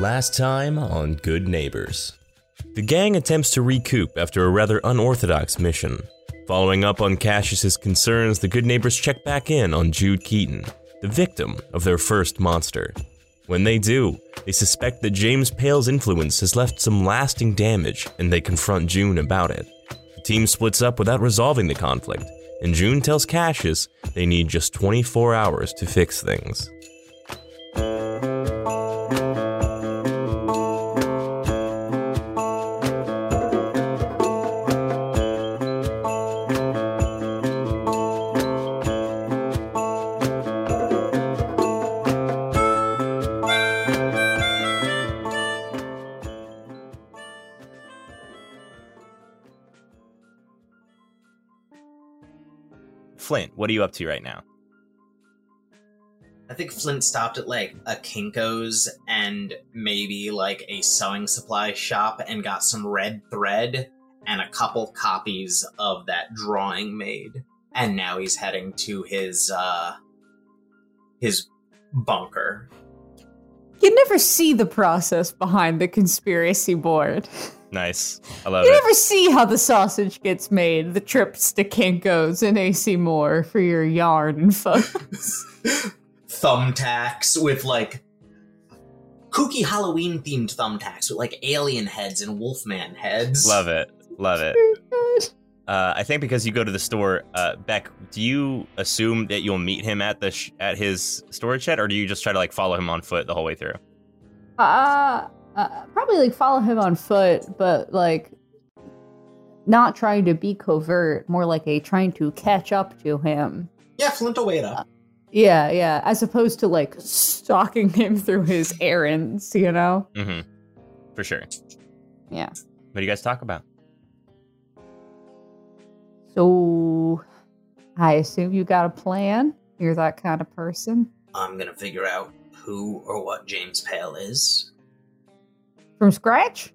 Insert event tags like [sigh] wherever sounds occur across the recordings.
Last time on Good Neighbors. The gang attempts to recoup after a rather unorthodox mission. Following up on Cassius's concerns, the Good Neighbors check back in on Jude Keaton, the victim of their first monster. When they do, they suspect that James Pale's influence has left some lasting damage and they confront June about it. The team splits up without resolving the conflict, and June tells Cassius they need just 24 hours to fix things. What are you up to right now? I think Flint stopped at like a Kinko's and maybe like a sewing supply shop and got some red thread and a couple copies of that drawing made. And now he's heading to his uh his bunker. You never see the process behind the conspiracy board. [laughs] Nice. I love You it. never see how the sausage gets made, the trips to Kinko's and AC Moore for your yarn and fun. [laughs] thumbtacks with like kooky Halloween themed thumbtacks with like alien heads and wolfman heads. Love it. Love it. Uh, I think because you go to the store, uh, Beck, do you assume that you'll meet him at the sh- at his storage shed, or do you just try to like follow him on foot the whole way through? Uh, uh, probably like follow him on foot, but like not trying to be covert, more like a trying to catch up to him. Yeah, Flint will wait up. Yeah, yeah, as opposed to like stalking him through his errands, you know? Mm-hmm. For sure. Yeah. What do you guys talk about? So I assume you got a plan. You're that kind of person. I'm gonna figure out who or what James Pale is. From scratch?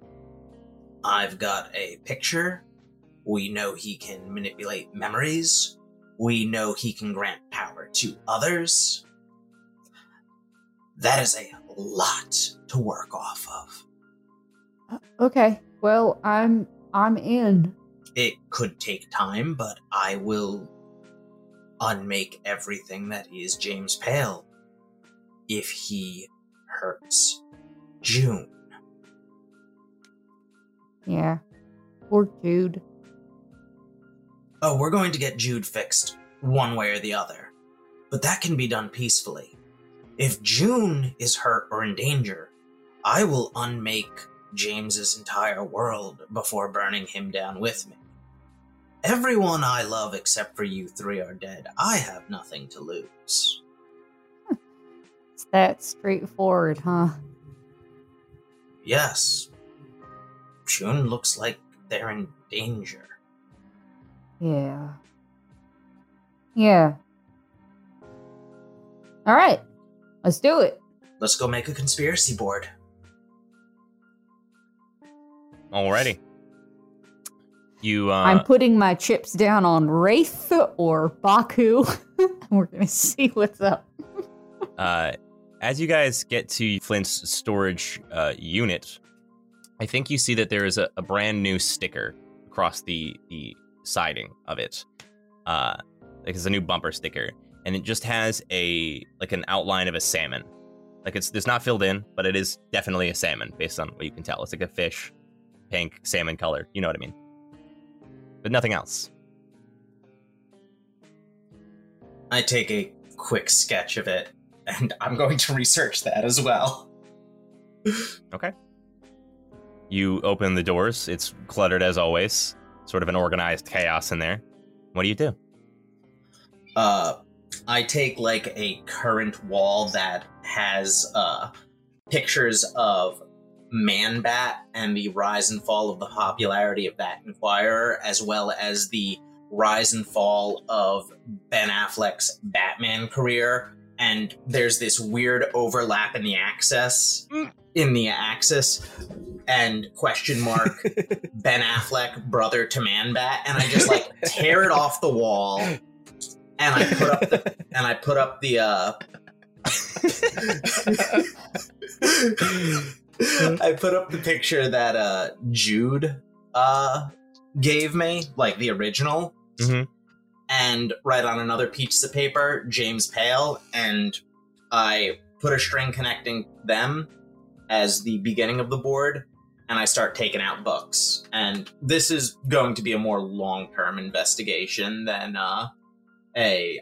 I've got a picture. We know he can manipulate memories. We know he can grant power to others. That is a lot to work off of. Uh, Okay. Well, I'm I'm in. It could take time, but I will unmake everything that is James Pale if he hurts June. Yeah. Poor Jude. Oh, we're going to get Jude fixed one way or the other. But that can be done peacefully. If June is hurt or in danger, I will unmake James's entire world before burning him down with me. Everyone I love except for you three are dead. I have nothing to lose. It's that straightforward, huh? Yes. June looks like they're in danger. Yeah. Yeah. All right. Let's do it. Let's go make a conspiracy board. Alrighty. You uh, I'm putting my chips down on Wraith or Baku. [laughs] We're going to see what's up. uh, as you guys get to Flint's storage uh, unit, I think you see that there is a, a brand new sticker across the the siding of it. Uh, like it's a new bumper sticker, and it just has a like an outline of a salmon. Like it's it's not filled in, but it is definitely a salmon based on what you can tell. It's like a fish, pink salmon color. You know what I mean? But nothing else. I take a quick sketch of it, and I'm going to research that as well. Okay. You open the doors. It's cluttered as always. Sort of an organized chaos in there. What do you do? Uh, I take like a current wall that has uh, pictures of Man Bat and the rise and fall of the popularity of Bat Inquirer, as well as the rise and fall of Ben Affleck's Batman career. And there's this weird overlap in the axis, in the axis, and question mark [laughs] Ben Affleck brother to Man Bat, and I just like [laughs] tear it off the wall, and I put up the and I put up the uh I put up the picture that uh Jude uh gave me, like the original, Mhm. And write on another piece of paper James Pale, and I put a string connecting them as the beginning of the board, and I start taking out books. And this is going to be a more long term investigation than uh a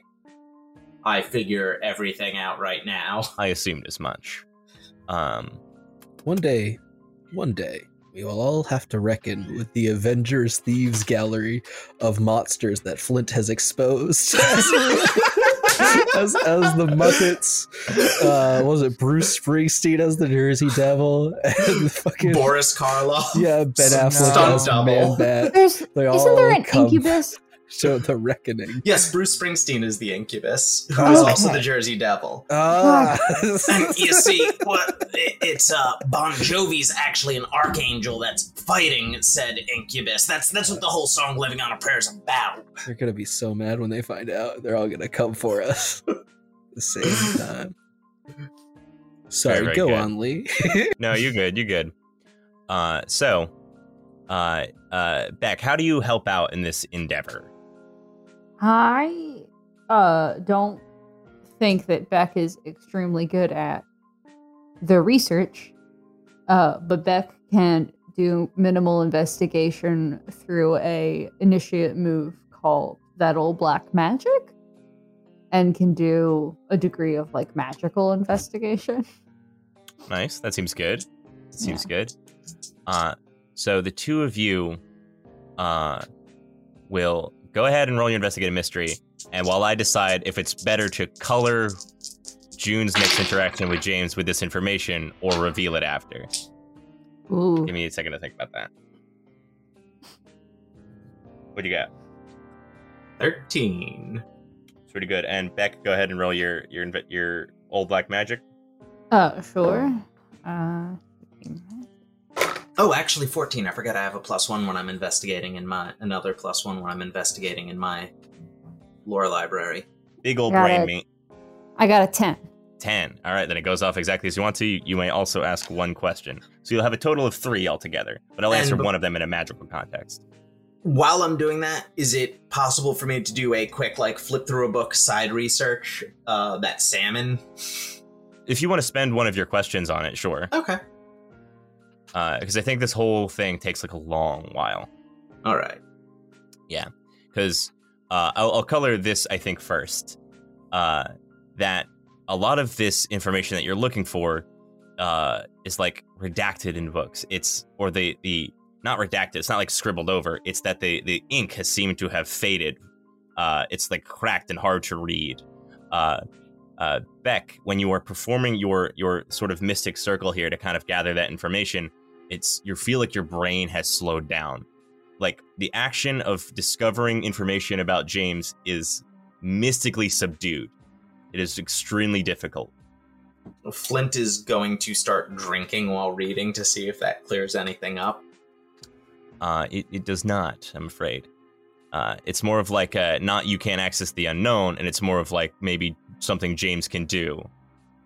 I figure everything out right now. I assumed as much. Um, One day, one day, we will all have to reckon with the Avengers Thieves Gallery of monsters that Flint has exposed. [laughs] as, as the Muppets, uh, was it Bruce Springsteen as the Jersey Devil, and fucking Boris Karloff. yeah, Ben Stunt Affleck as double. Man Bat. There's They isn't there an come incubus? Show the reckoning. Yes, Bruce Springsteen is the incubus, who is is also the Jersey Devil. Ah, And you [laughs] see, what it's uh, Bon Jovi's actually an archangel that's fighting said incubus. That's that's what the whole song "Living on a Prayer" is about. they're gonna be so mad when they find out. They're all gonna come for us [laughs] at the same [laughs] time. Sorry, very go good. on, Lee. no, you're good. You're good. Uh, so, uh, uh, Beck, how do you help out in this endeavor? I uh don't think that Beck is extremely good at the research. Uh, but Beck can do minimal investigation through a initiate move called that old black magic and can do a degree of like magical investigation. [laughs] Nice. That seems good. Seems good. Uh, so the two of you, uh, will go ahead and roll your investigative mystery, and while I decide if it's better to color June's next interaction with James with this information or reveal it after. Ooh. Give me a second to think about that. What do you got? Thirteen. It's pretty good. And Beck, go ahead and roll your your your old black magic. Uh, sure. Uh, Oh, actually, fourteen. I forgot I have a plus one when I'm investigating in my another plus one when I'm investigating in my lore library. Big old Got brain it. meat. I got a 10. 10. All right, then it goes off exactly as you want to. You, you may also ask one question. So you'll have a total of three altogether, but I'll And answer be- one of them in a magical context. While I'm doing that, is it possible for me to do a quick like flip through a book side research? Uh, that salmon. If you want to spend one of your questions on it, sure. Okay. Because I think this whole thing takes like a long while. All right. Yeah, because uh, I'll, I'll color this, I think, first. Uh, that a lot of this information that you're looking for uh, is like redacted in books. It's or the the not redacted. It's not like scribbled over. It's that the the ink has seemed to have faded. Uh, it's like cracked and hard to read. Uh, uh, Beck, when you are performing your your sort of mystic circle here to kind of gather that information, it's you feel like your brain has slowed down. Like the action of discovering information about James is mystically subdued. It is extremely difficult. Flint is going to start drinking while reading to see if that clears anything up. Uh, it, it does not, I'm afraid. Uh, it's more of like a, not you can't access the unknown, and it's more of like maybe something James can do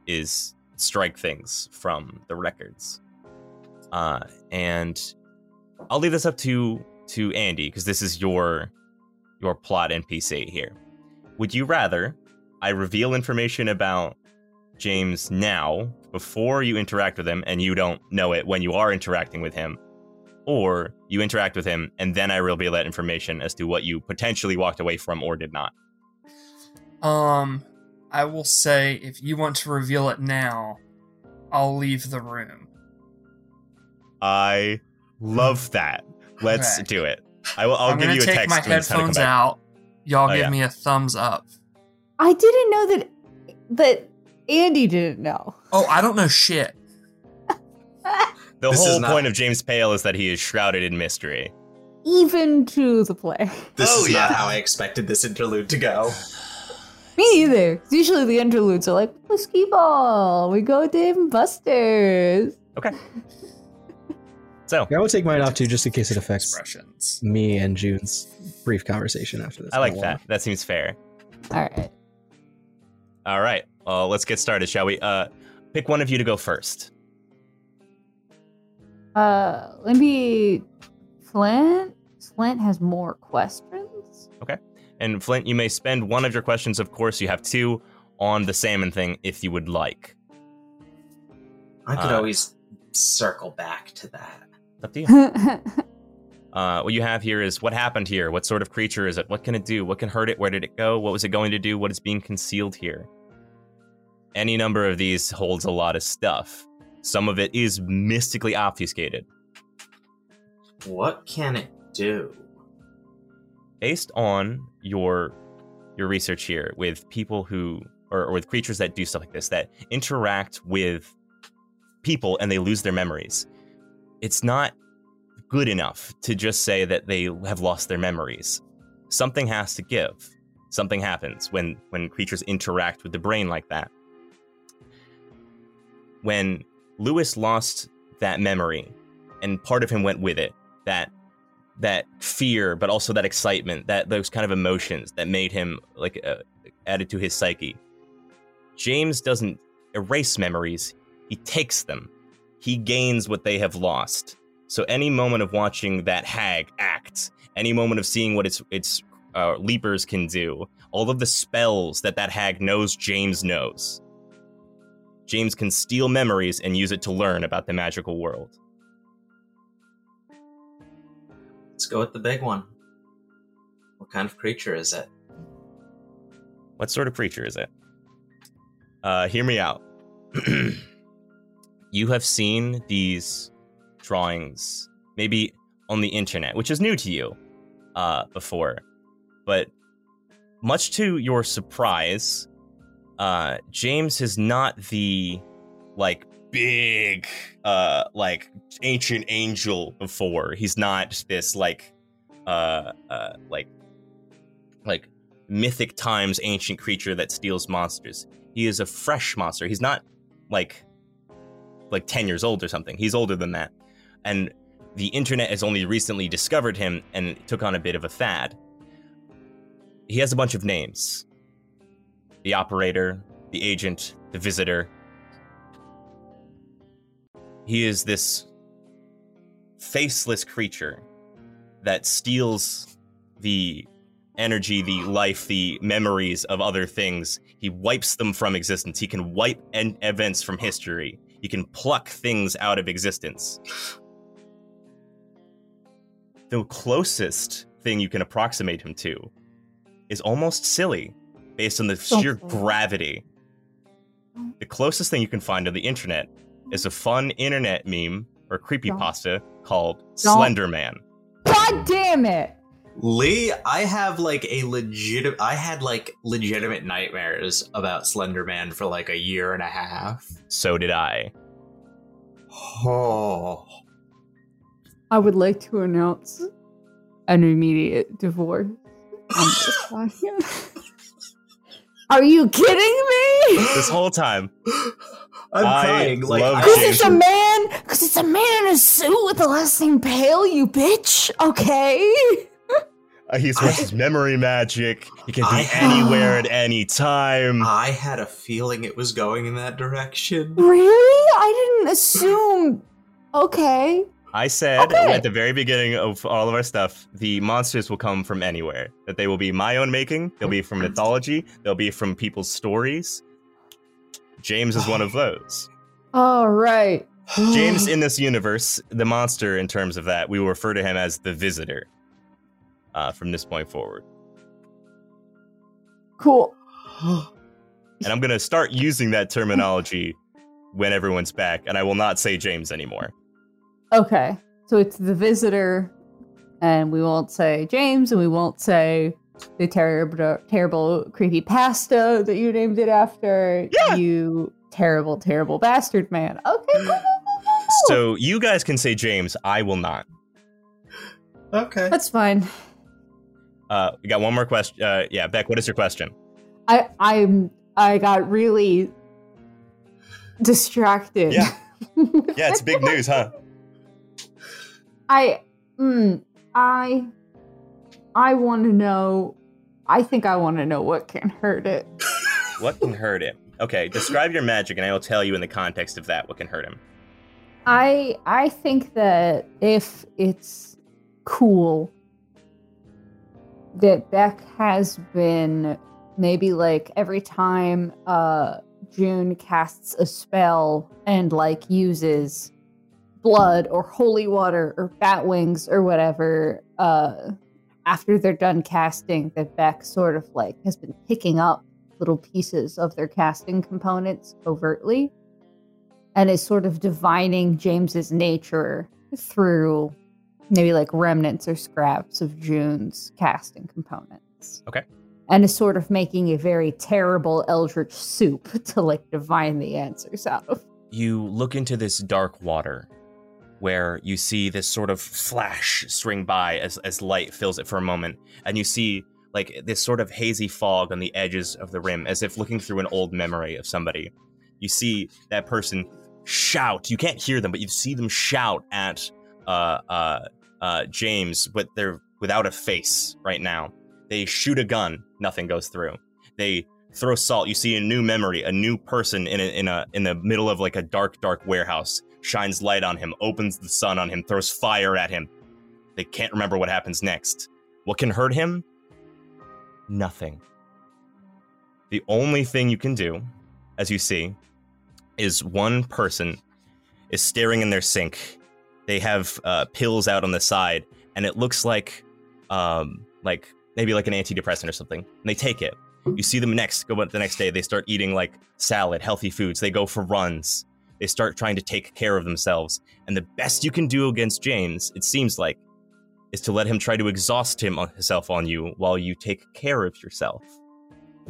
is strike things from the records. Uh, and I'll leave this up to to Andy because this is your your plot NPC here. Would you rather I reveal information about James now before you interact with him and you don't know it when you are interacting with him? or you interact with him and then I reveal that information as to what you potentially walked away from or did not. Um, I will say if you want to reveal it now, I'll leave the room. I love hmm. that. Let's Okay. do it. I will. I'll am give you a take text my when it's time to come headphones out. Y'all Oh, give yeah. me a thumbs up. I didn't know that that Andy didn't know. Oh, I don't know shit. [laughs] The This is whole not- point of James Pale is that he is shrouded in mystery. Even to the play. This Oh, is not how I expected this interlude to go. [sighs] Me neither. Usually the interludes are like whiskey ball. We go Dave and Buster's. [laughs] So I will take mine off too, just in case it affects Expressions. me and June's brief conversation after this. I like that. That seems fair. All right. All right. Well, let's get started, shall we? Uh, pick one of you to go first. Uh, maybe Flint. Flint has more questions. Okay. And Flint, you may spend one of your questions, of course. You have two on the salmon thing if you would like. I could Uh, always circle back to that. Up to you. [laughs] Uh, what you have here is what happened here. What sort of creature is it? What can it do? What can hurt it? Where did it go? What was it going to do? What is being concealed here? Any number of these holds a lot of stuff. Some of it is mystically obfuscated. What can it do? Based on your your research here with people who or, or with creatures that do stuff like this that interact with people and they lose their memories. It's not good enough to just say that they have lost their memories. Something has to give. Something happens when when creatures interact with the brain like that. When Lewis lost that memory and part of him went with it, that that fear but also that excitement, that those kind of emotions that made him like uh, added to his psyche. James doesn't erase memories, he takes them. He gains what they have lost. So any moment of watching that hag act, any moment of seeing what its its uh, leapers can do, all of the spells that that hag knows James knows. James can steal memories and use it to learn about the magical world. Let's go with the big one. What kind of creature is it? What sort of creature is it? Uh, hear me out. [clears throat] you have seen these drawings, maybe on the internet, which is new to you uh, before. But much to your surprise, uh, James is not the like big, uh, like ancient angel before. He's not this like, uh, uh, like, like mythic times ancient creature that steals monsters. He is a fresh monster. He's not like like 10 years old or something. He's older than that. And the internet has only recently discovered him and took on a bit of a fad. He has a bunch of names. The operator, the agent, the visitor. He is this faceless creature that steals the energy, the life, the memories of other things. He wipes them from existence. He can wipe en- events from history. He can pluck things out of existence. The closest thing you can approximate him to is almost silly based on the oh, sheer Okay. gravity. The closest thing you can find on the internet is a fun internet meme or creepypasta called Don't- Slender Man. God damn it! Lee, I have like a legit. I had like legitimate nightmares about Slenderman for like a year and a half. So did I. Oh, I would like to announce an immediate divorce on this podcast. Are you kidding me? This whole time, I'm I crying. Like, love I- Because it's a man. Because it's a man in a suit with a last name Pale. You bitch. Okay. Uh, he's his memory magic. He can be I- anywhere at any time. I had a feeling it was going in that direction. Really? I didn't assume. Okay. I said Okay. at the very beginning of all of our stuff, the monsters will come from anywhere. That they will be my own making. They'll be from mythology. They'll be from people's stories. James is one of [sighs] those. All right. James [sighs] in this universe, the monster in terms of that, we will refer to him as the visitor. Uh, from this point forward. Cool. [gasps] And I'm gonna start using that terminology when everyone's back, and I will not say James anymore. Okay. So it's the visitor, and we won't say James, and we won't say the terrible, terrible creepy pasta that you named it after. Yeah. You terrible, terrible bastard man. Okay. So you guys can say James, I will not. [gasps] Okay. that's fine. Uh, we got one more question. Uh, yeah, Beck, what is your question? I I'm I got really distracted. Yeah. [laughs] Yeah, it's big news, huh? I mm, I I want to know. I think I want to know what can hurt it. [laughs] What can hurt it? Okay, describe your magic, and I will tell you in the context of that what can hurt him. I I think that if it's cool that Beck has been maybe like every time uh June casts a spell and like uses blood or holy water or bat wings or whatever uh after they're done casting that Beck sort of like has been picking up little pieces of their casting components overtly and is sort of divining James's nature through maybe like remnants or scraps of June's casting components. Okay. And is sort of making a very terrible eldritch soup [laughs] to like divine the answers out of. You look into this dark water where you see this sort of flash swing by as, as light fills it for a moment, and you see like this sort of hazy fog on the edges of the rim, as if looking through an old memory of somebody. You see that person shout. You can't hear them, but you see them shout at uh, uh, uh, James, but they're without a face right now. They shoot a gun, nothing goes through. They throw salt. You see a new memory, a new person in a, in a in the middle of like a dark, dark warehouse. Shines light on him, opens the sun on him, throws fire at him. They can't remember what happens next. What can hurt him? Nothing. The only thing you can do, as you see, is one person is staring in their sink. They have uh, pills out on the side, and it looks like, um, like maybe like an antidepressant or something. And they take it. You see them next. Go the next day. They start eating like salad, healthy foods. They go for runs. They start trying to take care of themselves. And the best you can do against James, it seems like, is to let him try to exhaust himself on you while you take care of yourself.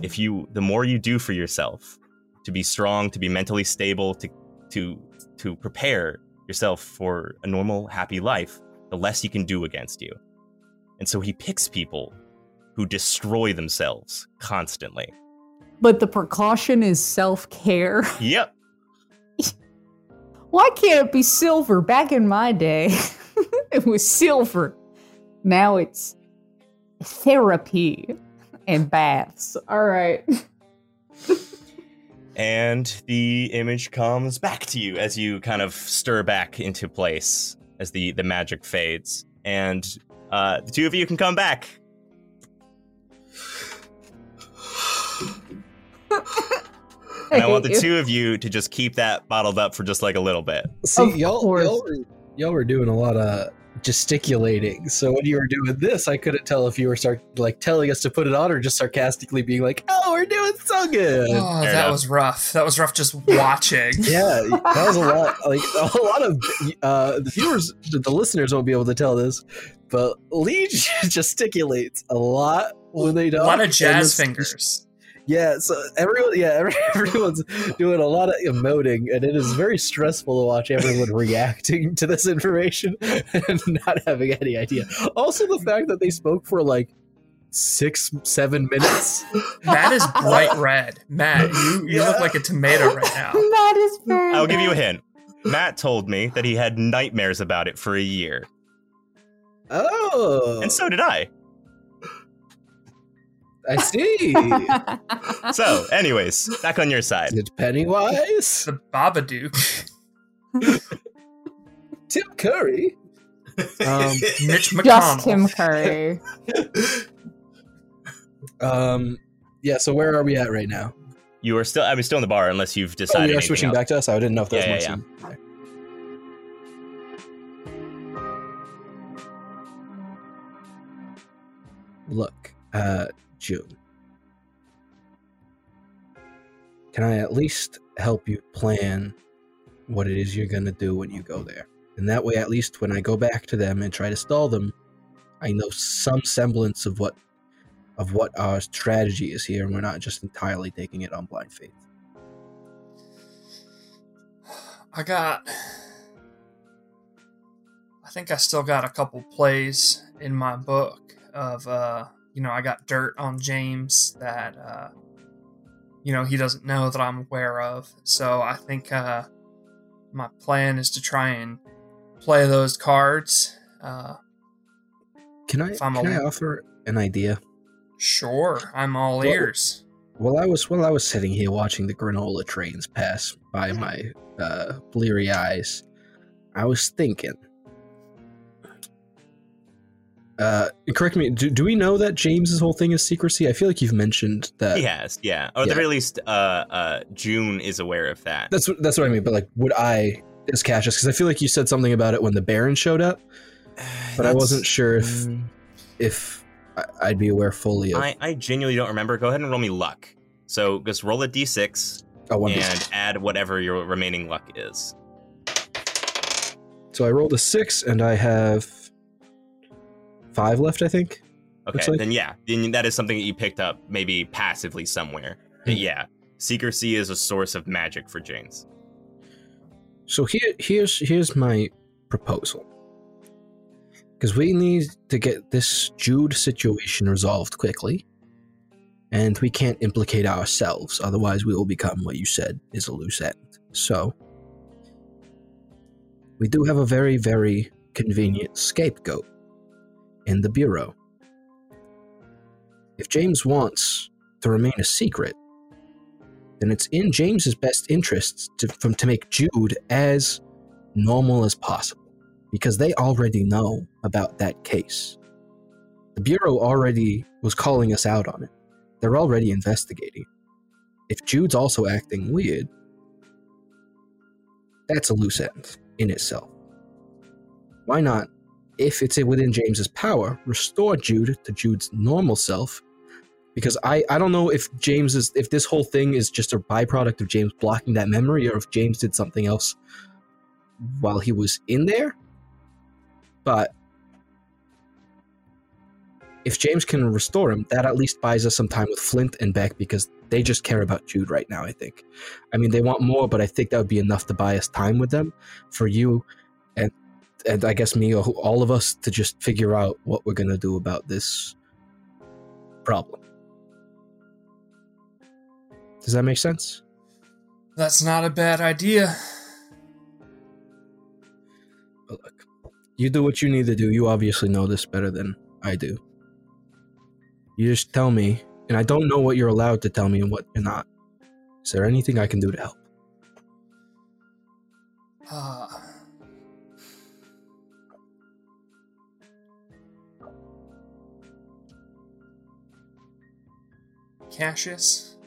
If you, the more you do for yourself, to be strong, to be mentally stable, to to to prepare yourself for a normal, happy life, the less he can do against you. And so he picks people who destroy themselves constantly. But the precaution is self care. [laughs] Yep. Why can't it be silver? Back in my day, [laughs] it was silver. Now it's therapy and baths. All right. [laughs] And the image comes back to you as you kind of stir back into place as the, the magic fades. And uh, the two of you can come back. And I want the you. two of you to just keep that bottled up for just like a little bit. See, Of y'all, course. y'all, were, y'all were doing a lot of gesticulating. So when you were doing this, I couldn't tell if you were start like telling us to put it on or just sarcastically being like, "Oh, we're doing so good." Oh, Fair that enough. was rough. That was rough just watching. [laughs] Yeah, that was a lot. [laughs] Like a lot of uh, the viewers, the listeners won't be able to tell this, but Lee [laughs] gesticulates a lot when they don't. A lot of jazz it's- fingers. Yeah, so everyone, yeah, every, [laughs] everyone's doing a lot of emoting, and it is very stressful to watch everyone reacting to this information [laughs] and not having any idea. Also, the fact that they spoke for like six, seven minutes. [laughs] Matt is bright red. Matt, you, you look like a tomato right now. that is very. I'll give you a hint. Matt told me that he had nightmares about it for a year. Oh, And so did I. I see. [laughs] So, anyways, back on your side. Is it Pennywise? The Babadook. [laughs] Tim Curry? Um, [laughs] Mitch McConnell. Just Tim Curry. Um, yeah. So where are we at right now? You are still, I mean, still in the bar unless you've Oh, decided. we are switching else. back to us. I didn't know if that Yeah, was yeah, yeah, Look, uh, June. Can I at least help you plan what it is you're gonna do when you go there? And that way, at least when I go back to them and try to stall them, I know some semblance of what of what our strategy is here, and we're not just entirely taking it on blind faith. I got. I think I still got a couple plays in my book of, uh, you know, I got dirt on James that, uh, you know, he doesn't know that I'm aware of. So I think uh, my plan is to try and play those cards. Uh, Can I can I offer an idea? sure, I'm all Well- ears. While I was while I was sitting here watching the granola trains pass by my uh, bleary eyes, I was thinking. Uh, correct me. Do, do we know that James's whole thing is secrecy? I feel like you've mentioned that. He has, yeah. Or at Yeah. the very least, uh, uh, June is aware of that. That's what that's what I mean. But like, would I as Cassius? Because I feel like you said something about it when the Baron showed up, but I wasn't sure if Mm, if I'd be aware fully of. I, I genuinely don't remember. Go ahead and roll me luck. So just roll a d6 oh, and add whatever your remaining luck is. So I rolled a six, and I have five left. I think. Okay, like- then yeah, then that is something that you picked up maybe passively somewhere. But Hmm. yeah, secrecy is a source of magic for James. So here, here's here's my proposal. Because we need to get this Jude situation resolved quickly, and we can't implicate ourselves, otherwise we will become what you said is a loose end. So we do have a very, very convenient scapegoat in the bureau. If James wants to remain a secret, then it's in James's best interests to from to make Jude as normal as possible because they already know about that case. The bureau already was calling us out on it. They're already investigating. If Jude's also acting weird, that's a loose end in itself. Why not, if it's within James's power, restore Jude to Jude's normal self because I, I don't know if James is if this whole thing is just a byproduct of James blocking that memory or if James did something else while he was in there. But if James can restore him, that at least buys us some time with Flint and Beck because they just care about Jude right now, I think. I mean they want more, but I think that would be enough to buy us time with them for you and I guess me or who- all of us to just figure out what we're gonna do about this problem. Does that make sense? That's not a bad idea. But look, you do what you need to do. You obviously know this better than I do. You just tell me, and I don't know what you're allowed to tell me and what you're not. Is there anything I can do to help? Ah. Cassius,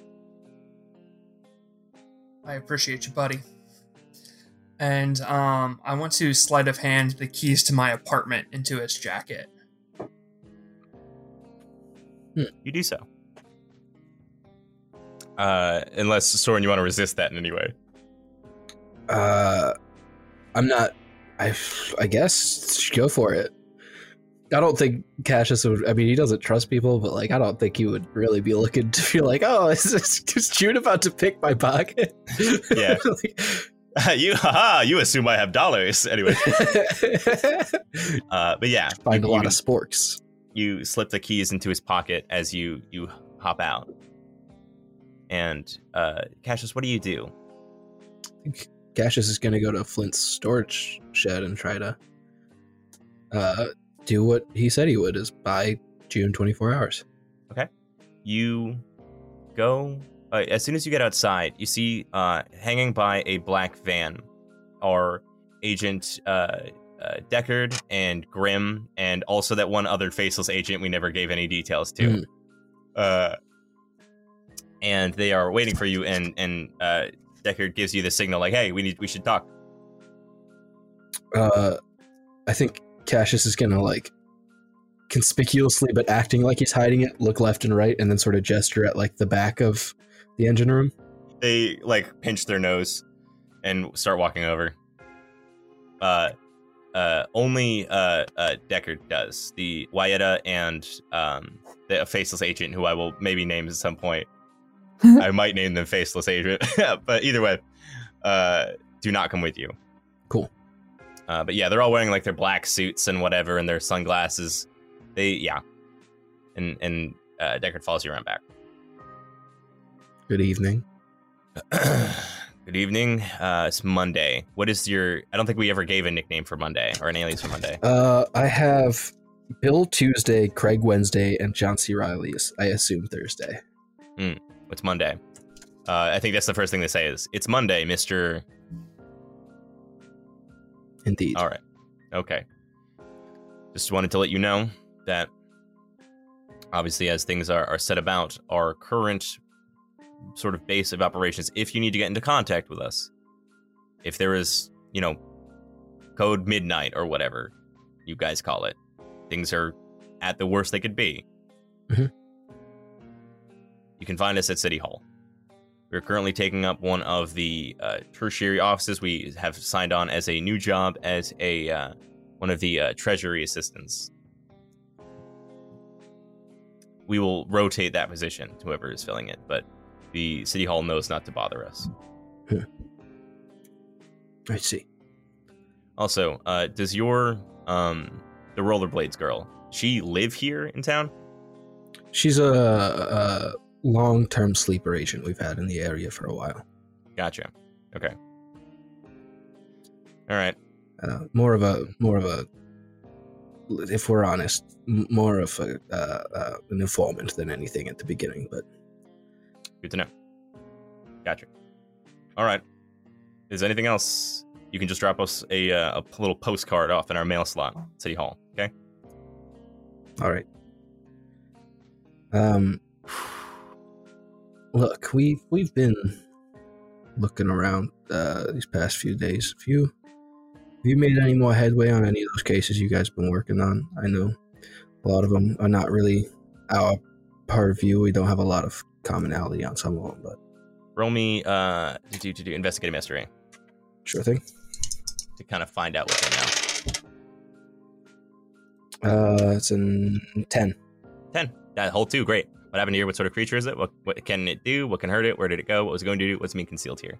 I appreciate you, buddy. And um, I want to sleight of hand the keys to my apartment into his jacket. You do so. Uh, unless Soren, you want to resist that in any way. Uh, I'm not. I I guess go for it. I don't think Cassius would. I mean, he doesn't trust people, but like, I don't think he would really be looking to feel like, oh, is, this, is June about to pick my pocket? Yeah. Like, [laughs] [laughs] you, haha, you assume I have dollars. Anyway, [laughs] uh, but yeah, Find a lot you, of sporks. you slip the keys into his pocket as you you hop out. And uh, Cassius, what do you do? Cassius is going to go to Flint's storage shed and try to uh, do what he said he would: is by June 24 hours. Okay. You go uh, as soon as you get outside you see uh, hanging by a black van are agent uh, uh, deckard and grim and also that one other faceless agent we never gave any details to Mm. uh, and they are waiting for you and and uh, deckard gives you the signal like hey we need we should talk uh I think Cassius is gonna like conspicuously but acting like he's hiding it, look left and right, and then sort of gesture at like the back of the engine room. they like pinch their nose and start walking over. Uh, uh, only uh, uh, Deckard does the Wayetta and um, the faceless agent, who I will maybe name at some point. [laughs] I might name them faceless agent, [laughs] but either way, uh, do not come with you. Cool. Uh, but yeah, they're all wearing like their black suits and whatever, and their sunglasses. They yeah, and and uh, Deckard follows you around back. Good evening. [clears throat] Good evening. Uh, it's Monday. What is your? I don't think we ever gave a nickname for Monday or an alias for Monday. Uh I have Bill Tuesday, Craig Wednesday, and John C. Reilly is I assume Thursday. It's Monday. Uh, I think that's the first thing they say is it's Monday, Mister. Indeed. All right. Okay. Just wanted to let you know that obviously, as things are, are set about, our current sort of base of operations, if you need to get into contact with us, if there is, you know, code midnight or whatever you guys call it, things are at the worst they could be. Mhm. You can find us at City Hall. We're currently taking up one of the uh, tertiary offices. We have signed on as a new job as a uh, one of the uh, treasury assistants. We will rotate that position whoever is filling it, but the city hall knows not to bother us. I see. Also, uh, does your um the rollerblades girl she live here in town? She's a, a long-term sleeper agent we've had in the area for a while. Gotcha. Okay. All right. Uh, more of a more of a, if we're honest, m- more of a uh, uh, an informant than anything at the beginning. But Good to know. Gotcha. All right. Is there anything else? You can just drop us a, uh, a little postcard off in our mail slot, City Hall. Okay. all right. Um, look, we we've been looking around uh, these past few days. Have you have you made any more headway on any of those cases you guys been working on? I know a lot of them are not really our purview. We don't have a lot of commonality on some of them, but Roll me uh to do to do investigative mystery sure thing. to kind of find out what they know. Uh, it's in ten. Ten. That whole two. Great. What happened here? What sort of creature is it? What what can it do? What can hurt it? Where did it go? What was it going to do? What's being concealed here?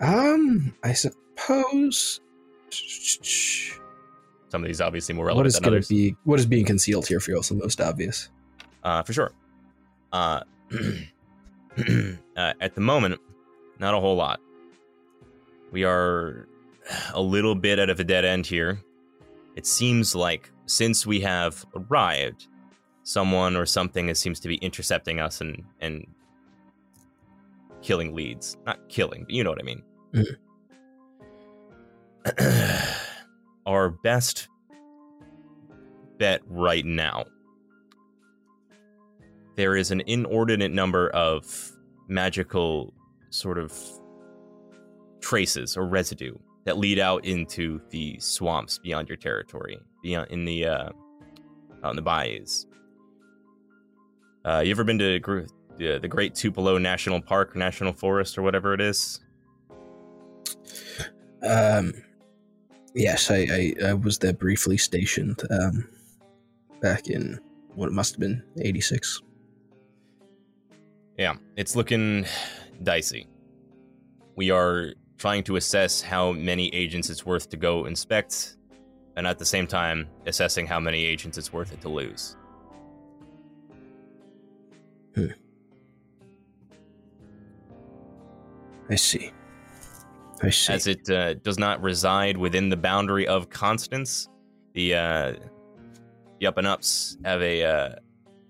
Um, I suppose. Some of these obviously more What relevant is than going to be? What is being concealed here for you? Also, most obvious. uh, for sure. Uh, [clears throat] uh, at the moment, not a whole lot. We are a little bit out of a dead end here. It seems like since we have arrived, someone or something that seems to be intercepting us and and killing leads. Not killing, but you know what I mean. [clears throat] Our best bet right now there is an inordinate number of magical sort of traces or residue that lead out into the swamps beyond your territory, beyond in the uh, out in the bayous. Uh, you ever been to gr- the, the Great Tupelo National Park, National Forest, or whatever it is? Um, yes, I, I, I was there briefly stationed. Um, back in what it must have been eighty six. Yeah, it's looking dicey. We are trying to assess how many agents it's worth to go inspect, and at the same time, assessing how many agents it's worth it to lose. I see. I see. As it uh, does not reside within the boundary of Constance, the uh, the up and ups have a uh,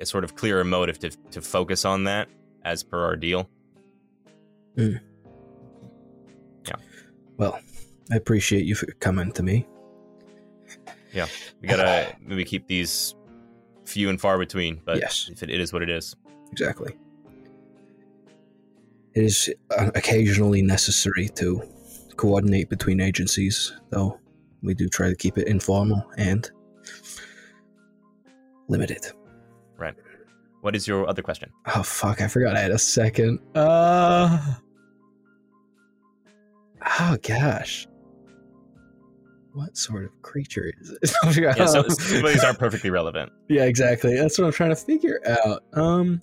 a sort of clearer motive to to focus on that as per our deal. well, I appreciate you for coming to me. Yeah, we gotta maybe keep these few and far between, but Yes. if it, it is what it is. Exactly. It is uh, occasionally necessary to coordinate between agencies, though we do try to keep it informal and limited. Right. What is your other question? Oh fuck! I forgot I had a second. Uh. Oh gosh. What sort of creature is it? [laughs] Yeah, so of [laughs] these aren't perfectly relevant. Yeah, exactly. That's what I'm trying to figure out. Um,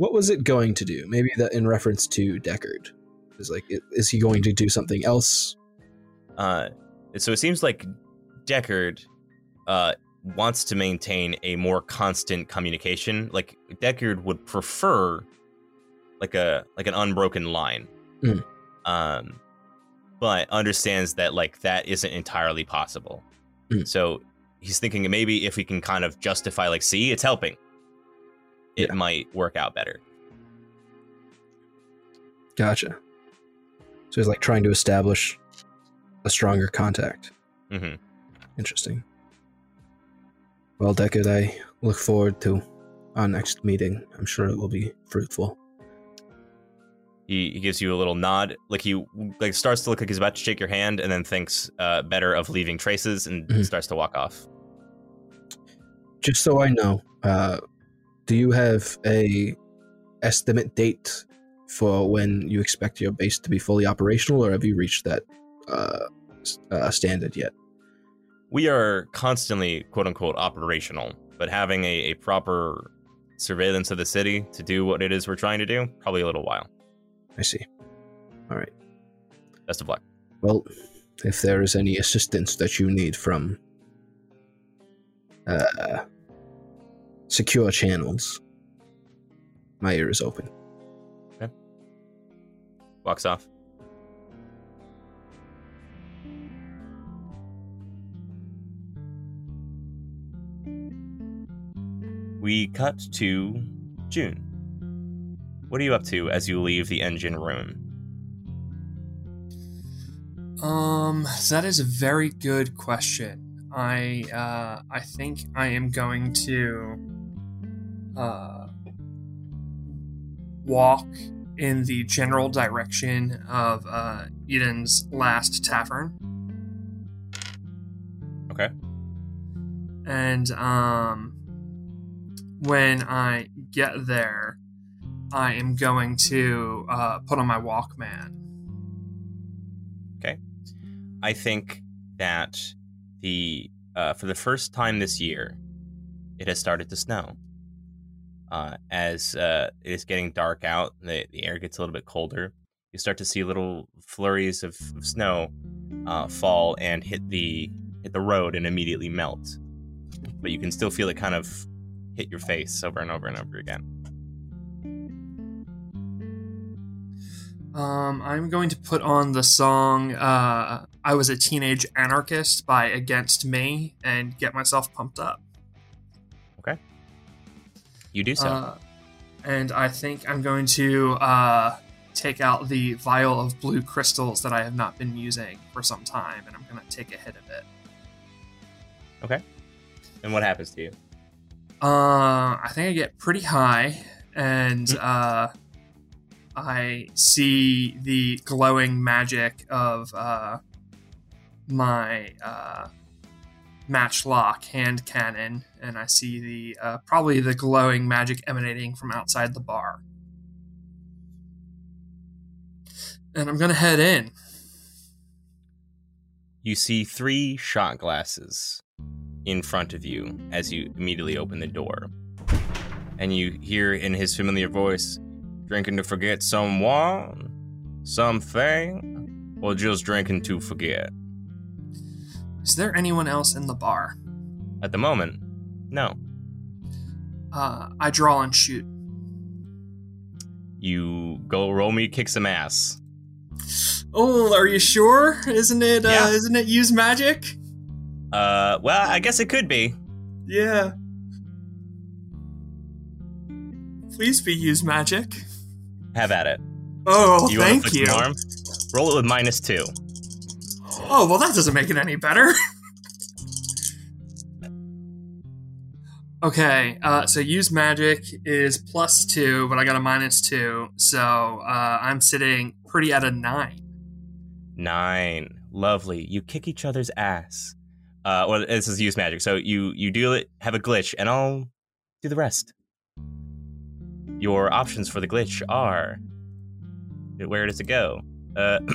what was it going to do? Maybe that in reference to Deckard. Is like, is he going to do something else? Uh, so it seems like Deckard uh, wants to maintain a more constant communication. Like Deckard would prefer like a like an unbroken line. Mm. Um, but understands that like that isn't entirely possible. Mm. So he's thinking maybe if we can kind of justify like, see, it's helping. It Yeah. might work out better. Gotcha. So he's like trying to establish a stronger contact. hmm Interesting. Well, Deckard, I look forward to our next meeting. I'm sure it will be fruitful. He, he gives you a little nod, like he like starts to look like he's about to shake your hand, and then thinks uh, better of leaving traces and Mhm. starts to walk off. Just so I know, uh, do you have a estimate date for when you expect your base to be fully operational, or have you reached that uh, uh, standard yet? We are constantly quote unquote operational, but having a, a proper surveillance of the city to do what it is we're trying to do, probably a little while. I see. All right. Best of luck. Well, if there is any assistance that you need from uh, secure channels, my ear is open. Walks off. We cut to June. What are you up to as you leave the engine room? Um, that is a very good question. I uh, I think I am going to uh, walk in the general direction of uh, Eden's last tavern. Okay. And um, when I get there, I am going to uh, put on my Walkman. Okay. I think that the uh, for the first time this year, it has started to snow. Uh, as uh, it is getting dark out, the, the air gets a little bit colder. You start to see little flurries of, of snow uh, fall and hit the hit the road and immediately melt. But you can still feel it kind of hit your face over and over and over again. Um, I'm going to put on the song uh, I Was a Teenage Anarchist by Against Me and get myself pumped up. You do so. Uh, and I think I'm going to uh, take out the vial of blue crystals that I have not been using for some time, and I'm going to take a hit of it. Okay. And what happens to you? Uh, I think I get pretty high, and uh, I see the glowing magic of uh, my uh, matchlock hand cannon, and I see the uh, probably the glowing magic emanating from outside the bar. And I'm gonna head in. You see three shot glasses in front of you as you immediately open the door. And you hear in his familiar voice, drinking to forget someone, something, or just drinking to forget. Is there anyone else in the bar? At the moment, no. Uh, I draw and shoot. You go roll me, kick some ass. Oh, are you sure? Isn't it uh isn't it use magic? Uh, well, I guess it could be. Yeah. Please be use magic. Have at it. Oh, you thank you. arm? Roll it with minus two. Oh, well, that doesn't make it any better. [laughs] okay, uh, so use magic is plus two, but I got a minus two, so uh, I'm sitting pretty at a nine. Nine. Lovely. You kick each other's ass. Uh, well, this is use magic. So you you do it, have a glitch, and I'll do the rest. Your options for the glitch are where does it go? Uh, [clears throat]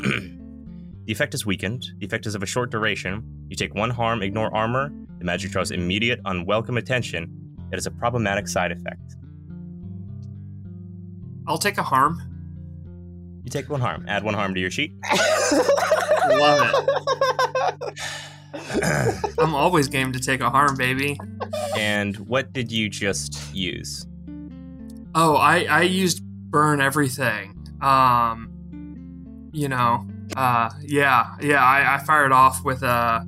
the effect is weakened. The effect is of a short duration. You take one harm, ignore armor. Draws immediate, unwelcome attention. It is a problematic side effect. I'll take a harm. You take one harm. Add one harm to your sheet. [laughs] Love it. [sighs] I'm always game to take a harm, baby. and what did you just use? Oh, I I used burn everything. Um, you know, uh, yeah, yeah. I, I fired off with a,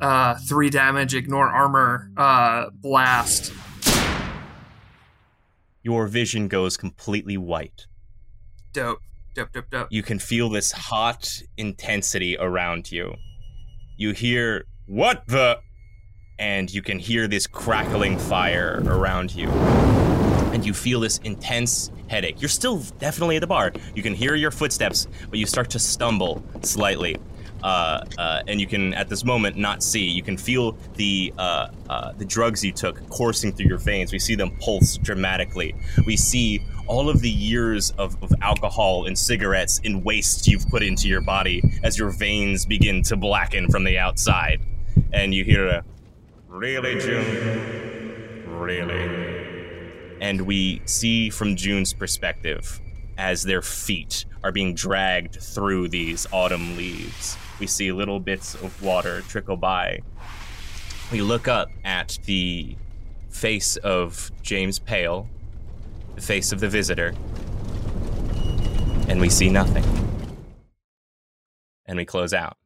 uh, three damage, ignore armor, uh, blast. Your vision goes completely white. Dope, Dope, dope, dope. you can feel this hot intensity around you. You hear, What the? And you can hear this crackling fire around you. And you feel this intense headache. You're still definitely at the bar. You can hear your footsteps, but you start to stumble slightly. Uh, uh, and you can, at this moment, not see. You can feel the uh, uh, the drugs you took coursing through your veins. We see them pulse dramatically. We see all of the years of, of alcohol and cigarettes and waste you've put into your body as your veins begin to blacken from the outside. And you hear a, Really, June? Really? And we see from June's perspective as their feet are being dragged through these autumn leaves. We see little bits of water trickle by. We look up at the face of James Pale, the face of the visitor, and we see nothing. And we close out.